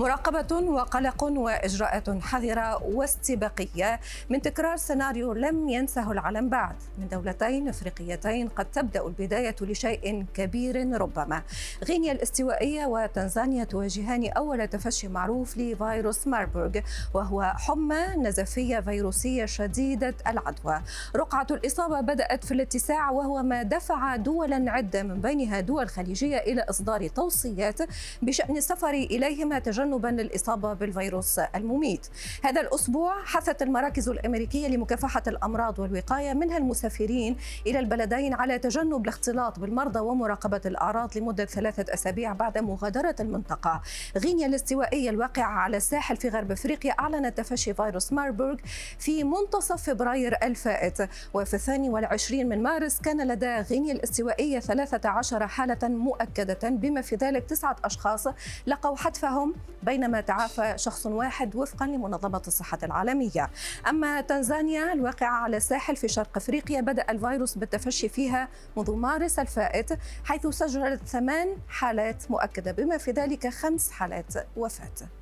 مراقبة وقلق وإجراءات حذرة واستباقية من تكرار سيناريو لم ينسه العالم بعد. من دولتين أفريقيتين قد تبدأ البداية لشيء كبير ربما. غينيا الاستوائية وتنزانيا تواجهان أول تفشي معروف لفيروس ماربورغ وهو حمى نزفية فيروسية شديدة العدوى. رقعة الإصابة بدأت في الاتساع وهو ما دفع دولا عدة من بينها دول خليجية إلى إصدار توصيات بشأن السفر إليهما تجنب تجنبا للإصابة بالفيروس المميت. هذا الأسبوع حثت المراكز الأمريكية لمكافحة الأمراض والوقاية منها المسافرين إلى البلدين على تجنب الاختلاط بالمرضى ومراقبة الأعراض لمدة ثلاثة أسابيع بعد مغادرة المنطقة. غينيا الاستوائية الواقعة على الساحل في غرب أفريقيا أعلنت تفشي فيروس ماربورغ في منتصف فبراير الفائت. وفي الثاني والعشرين من مارس كان لدى غينيا الاستوائية 13 حالة مؤكدة بما في ذلك تسعة أشخاص لقوا حتفهم بينما تعافى شخص واحد وفقا لمنظمة الصحة العالمية. أما تنزانيا الواقعة على الساحل في شرق أفريقيا بدأ الفيروس بالتفشي فيها منذ مارس الفائت حيث سجلت ثمان حالات مؤكدة بما في ذلك خمس حالات وفاة.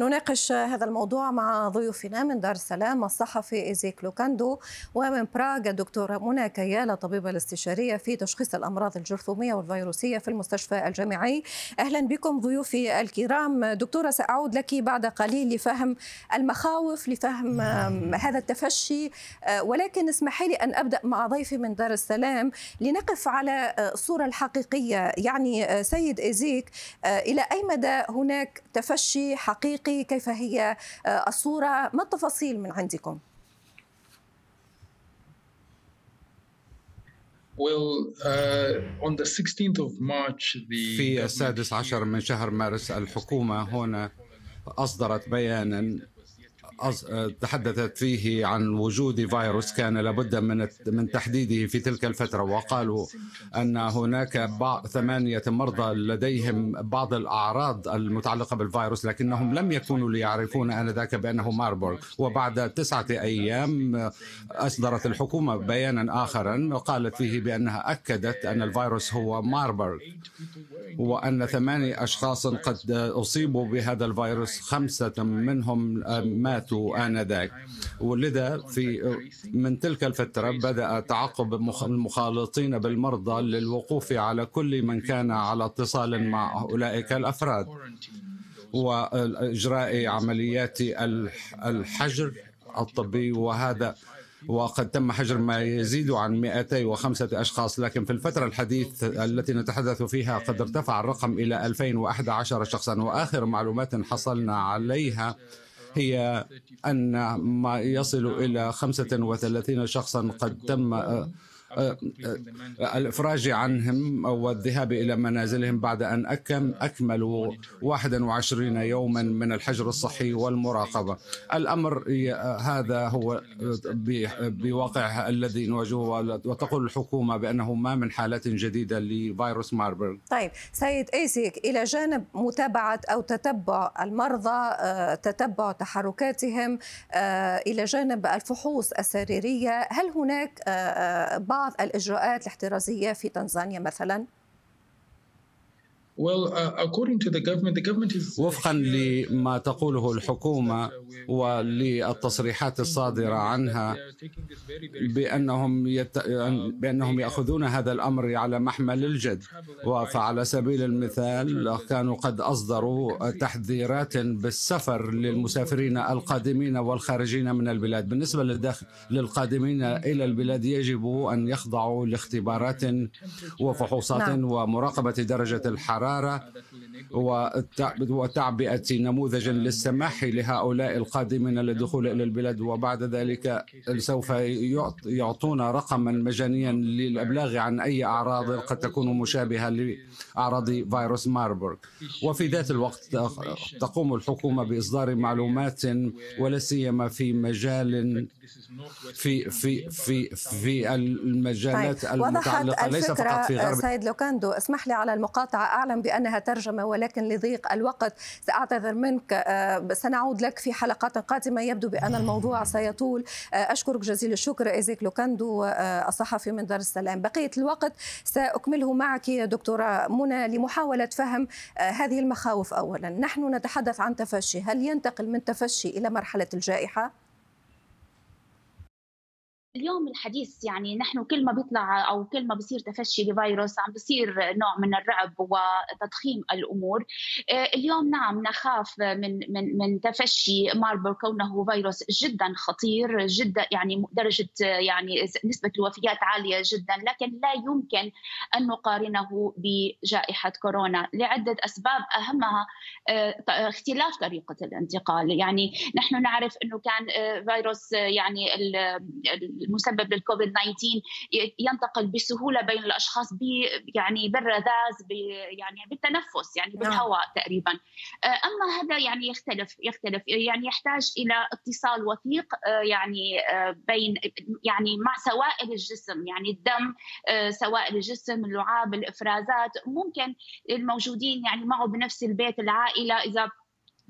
نناقش هذا الموضوع مع ضيوفنا من دار السلام الصحفي إيزيك لوكاندو ومن براغ الدكتورة منى كيالة طبيبة الاستشارية في تشخيص الأمراض الجرثومية والفيروسية في المستشفى الجامعي. أهلا بكم ضيوفي الكرام. دكتورة سأعود لك بعد قليل لفهم المخاوف لفهم هذا التفشي. ولكن اسمحي لي أن أبدأ مع ضيفي من دار السلام. لنقف على الصورة الحقيقية. يعني سيد إيزيك إلى أي مدى هناك تفشي حقيقي؟ الحقيقي كيف هي آه، الصورة؟ ما التفاصيل من عندكم؟ Uh, في السادس عشر من شهر مارس الحكومة هنا أصدرت بيانا تحدثت فيه عن وجود فيروس كان لابد من من تحديده في تلك الفترة وقالوا أن هناك بعض ثمانية مرضى لديهم بعض الأعراض المتعلقة بالفيروس لكنهم لم يكونوا ليعرفون آنذاك بأنه ماربورغ. وبعد تسعة أيام أصدرت الحكومة بيانا آخرا قالت فيه بأنها أكدت أن الفيروس هو ماربورغ وأن ثمانية أشخاص قد أصيبوا بهذا الفيروس خمسة منهم ماتوا. ماتوا آنذاك ولذا في من تلك الفترة بدأ تعقب المخالطين بالمرضى للوقوف على كل من كان على اتصال مع أولئك الأفراد. وإجراء عمليات الحجر الطبي وهذا. وقد تم حجر ما يزيد عن 205 أشخاص. لكن في الفترة الحديثة التي نتحدث فيها قد ارتفع الرقم إلى 2011 شخصا. وآخر معلومات حصلنا عليها هي أن ما يصل إلى 35 شخصا قد تم الافراج عنهم والذهاب إلى منازلهم بعد أن أكم أكملوا 21 يوما من الحجر الصحي والمراقبة. الأمر هذا هو بواقع الذي نواجهه وتقول الحكومة بأنه ما من حالات جديدة لفيروس ماربرغ. طيب سيد إيسيك إلى جانب متابعة أو تتبع المرضى آه، تتبع تحركاتهم إلى جانب الفحوص السريرية هل هناك بعض بعض الإجراءات الاحترازية في تنزانيا مثلا؟ Uh, وفقا لما تقوله الحكومة وللتصريحات الصادرة عنها بأنهم يت... بأنهم يأخذون هذا الأمر على محمل الجد. فعلى سبيل المثال كانوا قد أصدروا تحذيرات بالسفر للمسافرين القادمين والخارجين من البلاد. بالنسبة للداخل للقادمين إلى البلاد يجب أن يخضعوا لاختبارات وفحوصات نعم. ومراقبة درجة الحرارة وتعبئة نموذج للسماح لهؤلاء القادمين للدخول إلى البلاد وبعد ذلك سوف يعطون رقما مجانيا للإبلاغ عن أي أعراض قد تكون مشابهة لأعراض فيروس ماربورغ وفي ذات الوقت تقوم الحكومة بإصدار معلومات ولا سيما في مجال في في في في المجالات طيب. المتعلقة ليس فقط في غرب سيد لوكاندو اسمح لي على المقاطعة أعلم بأنها ترجمة ولكن لضيق الوقت سأعتذر منك. آه، سنعود لك في حلقات قادمة. يبدو بأن الموضوع سيطول. آه، أشكرك جزيل الشكر إيزيك لوكاندو الصحفي من دار السلام. بقية الوقت سأكمله معك دكتورة منى لمحاولة فهم هذه المخاوف أولا. نحن نتحدث عن تفشي. هل ينتقل من تفشي إلى مرحلة الجائحة؟ اليوم الحديث يعني نحن كل ما بيطلع أو كل ما بصير تفشي لفيروس عم بصير نوع من الرعب وتضخيم الأمور. آه، اليوم نعم نخاف من من من تفشي ماربر كونه فيروس جدا خطير جدا يعني درجة يعني نسبة الوفيات عالية جدا لكن لا يمكن أن نقارنه بجائحة كورونا. لعدة أسباب أهمها آه، اختلاف طريقة الانتقال. يعني نحن نعرف إنه كان آه، فيروس يعني المسبب للكوفيد 19 ينتقل بسهولة بين الأشخاص يعني بالرذاذ يعني بالتنفس يعني نعم. بالهواء تقريبا. آه، أما هذا يعني يختلف يختلف. يعني يحتاج إلى اتصال وثيق آه، يعني آه، بين يعني مع سوائل الجسم يعني الدم سوائل الجسم اللعاب الإفرازات. ممكن الموجودين يعني معه بنفس البيت العائلة إذا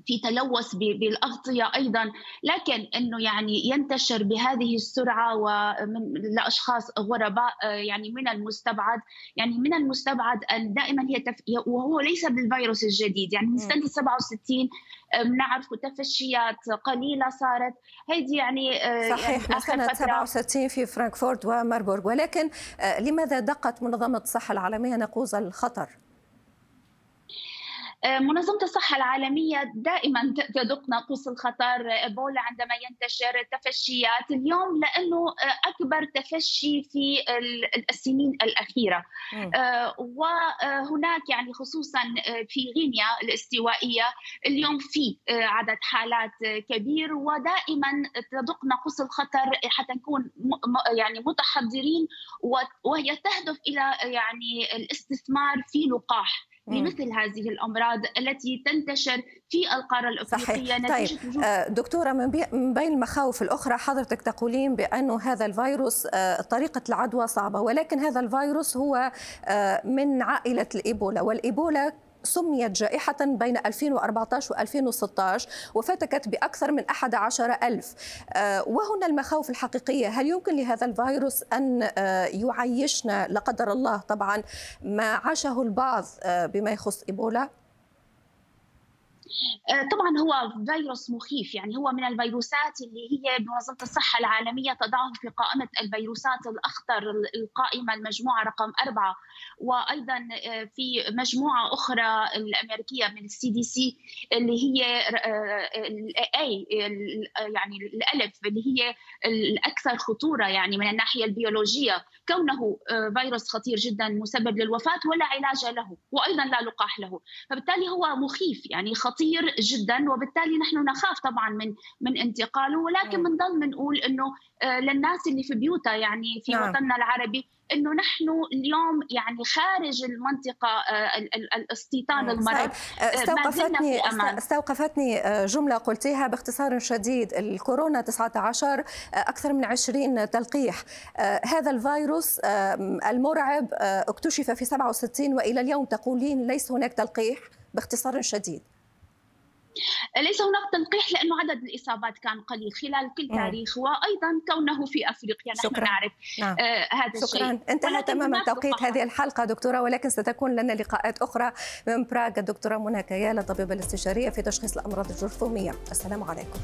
في تلوث بالأغطية أيضا. لكن إنه يعني ينتشر بهذه السرعة ومن لأشخاص غرباء آه، يعني من المستبعد. يعني من المستبعد أن دائما هي تف... وهو ليس بالفيروس الجديد. يعني من سنة 67 بنعرف تفشيات قليلة صارت. هيدي يعني آه، صحيح. يعني سنه 67 في فرانكفورت وماربورغ. ولكن آه، لماذا دقت منظمة الصحة العالمية نقوز الخطر؟ آه، منظمة الصحة العالمية دائما تدق ناقوس الخطر إيبولا عندما ينتشر تفشيات اليوم لأنه آه، أكبر تفشي في السنين الأخيرة. آه، وهناك يعني خصوصا في غينيا الاستوائية اليوم في عدد حالات كبير ودائما تدق ناقوس الخطر حتى نكون يعني متحضرين وهي تهدف إلى يعني الاستثمار في لقاح. لمثل هذه الأمراض التي تنتشر في القارة الأفريقية صحيح. طيب آه، دكتورة من بين المخاوف الأخرى حضرتك تقولين بانه هذا الفيروس آه، طريقة العدوى صعبة ولكن هذا الفيروس هو آه، من عائلة الإيبولا والإيبولا سميت جائحة بين 2014 و2016 وفتكت بأكثر من 11 ألف. آه، وهنا المخاوف الحقيقية. هل يمكن لهذا الفيروس أن آه، يعيشنا لا قدر الله؟ طبعا ما عاشه البعض آه، بما يخص إيبولا؟ آه، طبعا هو فيروس مخيف يعني هو من الفيروسات اللي هي منظمه الصحة العالمية تضعه في قائمة الفيروسات الأخطر القائمة المجموعة رقم أربعة. وأيضا آه، في مجموعة أخرى الأمريكية من السي دي سي اللي هي آه، يعني الألف اللي هي الأكثر خطورة يعني من الناحية البيولوجية. كونه فيروس خطير جدا مسبب للوفاة ولا علاج له وأيضا لا لقاح له. فبالتالي هو مخيف يعني خطير. خطير جدا وبالتالي نحن نخاف طبعا من من انتقاله ولكن بنضل بنقول إنه آه، للناس اللي في بيوتها يعني في نعم. وطننا العربي إنه نحن اليوم يعني خارج المنطقة آه، الاستيطان المرض آه، استوقفتني استوقفتني جملة قلتيها باختصار شديد. الكورونا 19 أكثر من 20 تلقيح. هذا الفيروس المرعب اكتشف في 67 وإلى اليوم تقولين ليس هناك تلقيح باختصار شديد. ليس هناك تلقيح لأنه عدد الإصابات كان قليل خلال كل تاريخ وأيضا كونه في أفريقيا نحن شكرا. نعرف نعم. آه هذا شكرا. الشيء انتهى تماما توقيت هذه الحلقة دكتورة ولكن ستكون لنا لقاءات أخرى من براغ الدكتورة منى كياله طبيبه الاستشارية في تشخيص الأمراض الجرثومية السلام عليكم